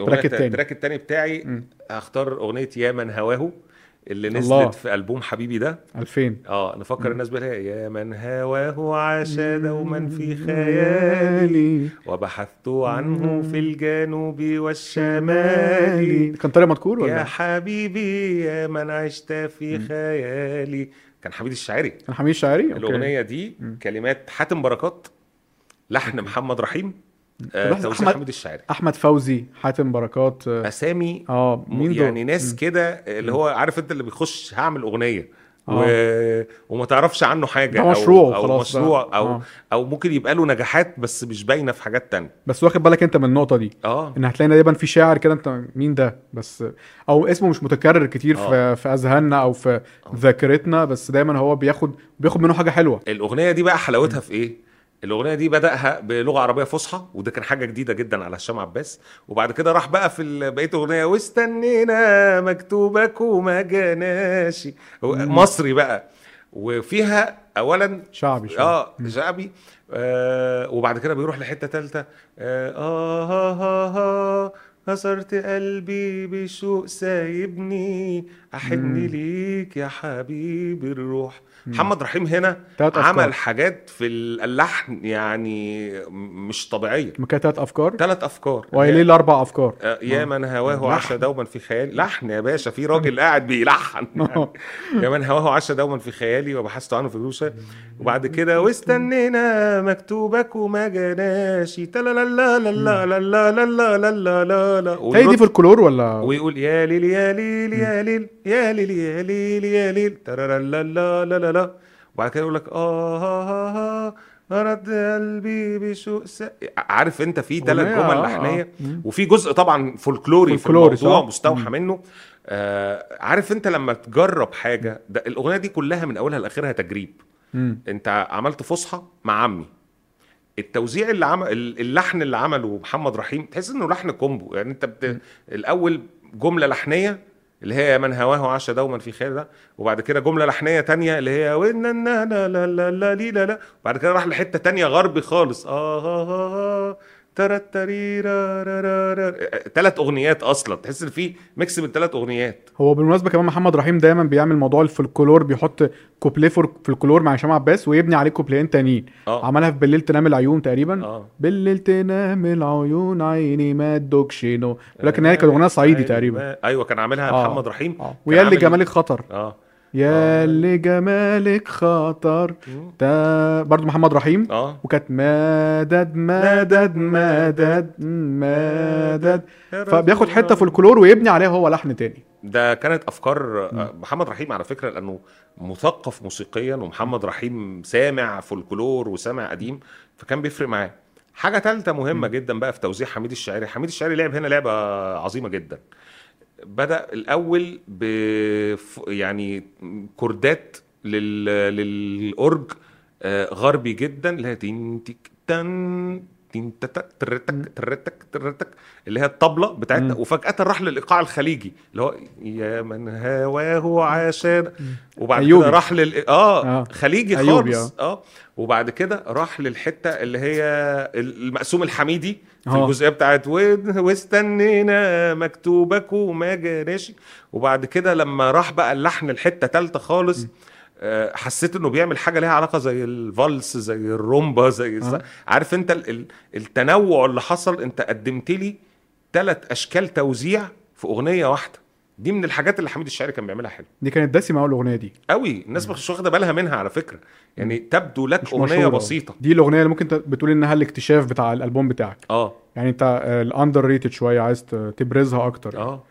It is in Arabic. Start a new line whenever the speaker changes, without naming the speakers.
ال track التاني.
ال track التاني بتاعي. هختار أغنية يا من هواه اللي نزلت
الله.
في ألبوم حبيبي ده.
2000
آه نفكر الناس بيها يا من هواه عاش دوما في خيالي وبحثت عنه في الجنوب والشمال.
كان طارق مدكور
يا
ولا
حبيبي يا من عشت في خيالي. كان حميد الشاعري.
كان حميد شاعري okay.
الأغنية دي. كلمات حاتم بركات لحن محمد رحيم. آه، حميد الشاعري
أحمد فوزي حاتم بركات آه
أسامي
آه،
م-
مين دول
يعني ناس. كده اللي هو عارف أنت اللي بيخش هعمل أغنية و...
آه.
وما تعرفش عنه حاجة
ده مشروع
أو,
أو
مشروع
بقى.
أو
آه.
أو ممكن يبقى له نجاحات بس مش باينة في حاجات تانية
بس واخد بالك أنت من النقطة دي
آه
إن هتلاقي دايما في شاعر كده أنت مين ده بس أو اسمه مش متكرر كتير في
آه.
في أذهاننا أو في ذاكرتنا بس دايما هو بياخد بياخد منه حاجة حلوة
الأغنية دي بقى حلاوتها في إيه الأغنية دي بدأها بلغة عربية فصحى وده كان حاجة جديدة جدا على هشام عباس. وبعد كده راح بقى في بقيه الاغنيه واستنينا مكتوبك وما
مم.
مصري بقى. وفيها اولا
شعبي شوية.
آه شعبي. آه وبعد كده بيروح لحتة ثالثه آه, آه ها ها ها كسرت قلبي بشوق سايبني
مم.
ليك يا حبيبي الروح
مم.
محمد رحيم هنا. عمل حاجات في اللحن يعني مش طبيعيه
كانت تلات افكار
ثلاث افكار
وهي ليه أربع افكار
آه، يا من هواه. عاش دوما في خيالي لحن يا باشا في راجل قاعد بيلحن يعني. يا من هواه عاش دوما في خيالي وبحثت عنه في جروشة وبعد كده واستنينا مكتوبك وما جناش لا لا لا لا لا لا لا لا لا لا لا
هي دي الكلور ولا
ويقول يا ليل يا ليل يا ليل يا ليل يا ليل يا ليل ترى لا لا لا لا لا وبعد كده يقول لك آه ها ها رد قلبي بشوق س... عارف أنت في ثلاث جمل
آه،
لحنية
آه. مم.
وفي جزء طبعا فولكلوري في الموضوع
صح؟
مستوحى
مم.
منه آه عارف أنت لما تجرب حاجة ده الأغنية دي كلها من أولها لآخرها تجريب
مم.
أنت عملت فصحى مع عامي التوزيع اللي عمل اللحن اللي عمله محمد رحيم تحس إنه لحن combo. يعني أنت بت... الأول جملة لحنية اللي هي من هواه عاش دوما في خيالي ده وبعد كده جملة لحنية تانية اللي هي وين لا لا لا لا لا لا وبعد كده راح لحتة تانية غربي خالص. ها ها ها ترى ثلاث أغنيات أصلا. تحس إن في mix من ثلاث أغنيات.
هو بالمناسبة كمان محمد رحيم دايما بيعمل موضوع الفولكلور بيحط كوبليه فور- فولكلور مع هشام عباس ويبني عليه كوبليين تانيين.
آه.
عملها في بالليل تنام العيون تقريبا.
آه.
بالليل تنام العيون عيني ما تدوقش نوم لكن هي كانت أغنية صعيدي. تقريبا.
أيوه كان عاملها
آه.
محمد رحيم. كان
ويا اللي جمالك خطر
آه.
يا اللي جمالك خطر. ده برضو محمد رحيم.
آه.
وكانت مدد مدد مدد مدد فبياخد حتة فولكلور ويبني عليها هو لحن تاني.
ده كانت أفكار آه، محمد رحيم على فكرة لأنه مثقف موسيقيا ومحمد رحيم سامع فولكلور وسامع قديم فكان بيفرق معاه. حاجة ثالثه مهمة جدا بقى في توزيع حميد الشاعري. حميد الشاعري لعب هنا لعبة عظيمة جدا. بدأ الأول ب يعني كوردات لل... للأورج آه، غربي جدا اللي هي تيك تن تين تتك ترتك ترتك ترتك اللي هي الطبلة بتاعتنا. وفجأة راح للإيقاع الخليجي اللي هو يا من هواه عاشان وبعد
أيوبي.
كده راح لل آه,
آه.
خليجي
أيوبي،
خالص. آه. وبعد كده راح للحتة اللي هي المقسوم الحميدي في
آه.
الجزئية بتاعت "ود- واستنينا مكتوبك وما جاناش وبعد كده لما راح بقى اللحن الحتة ثالثه خالص آه، حسيت إنه بيعمل حاجة ليها علاقة زي الفالس زي الرومبا زي
آه.
عارف أنت ال- ال- التنوع اللي حصل؟ أنت قدمت لي ثلاث أشكال توزيع في أغنية واحدة. دي من الحاجات اللي حميد الشاعري كان بيعملها حلو.
دي كانت دسمة أول الاغنيه دي.
قوي. الناس مش واخدة بالها منها على فكرة. يعني تبدو لك أغنية
مشهورة.
بسيطة.
دي الأغنية اللي ممكن بتقول إنها الاكتشاف بتاع الألبوم بتاعك.
آه.
يعني أنت الاندر ريتد شوية عايز تبرزها أكتر.
آه.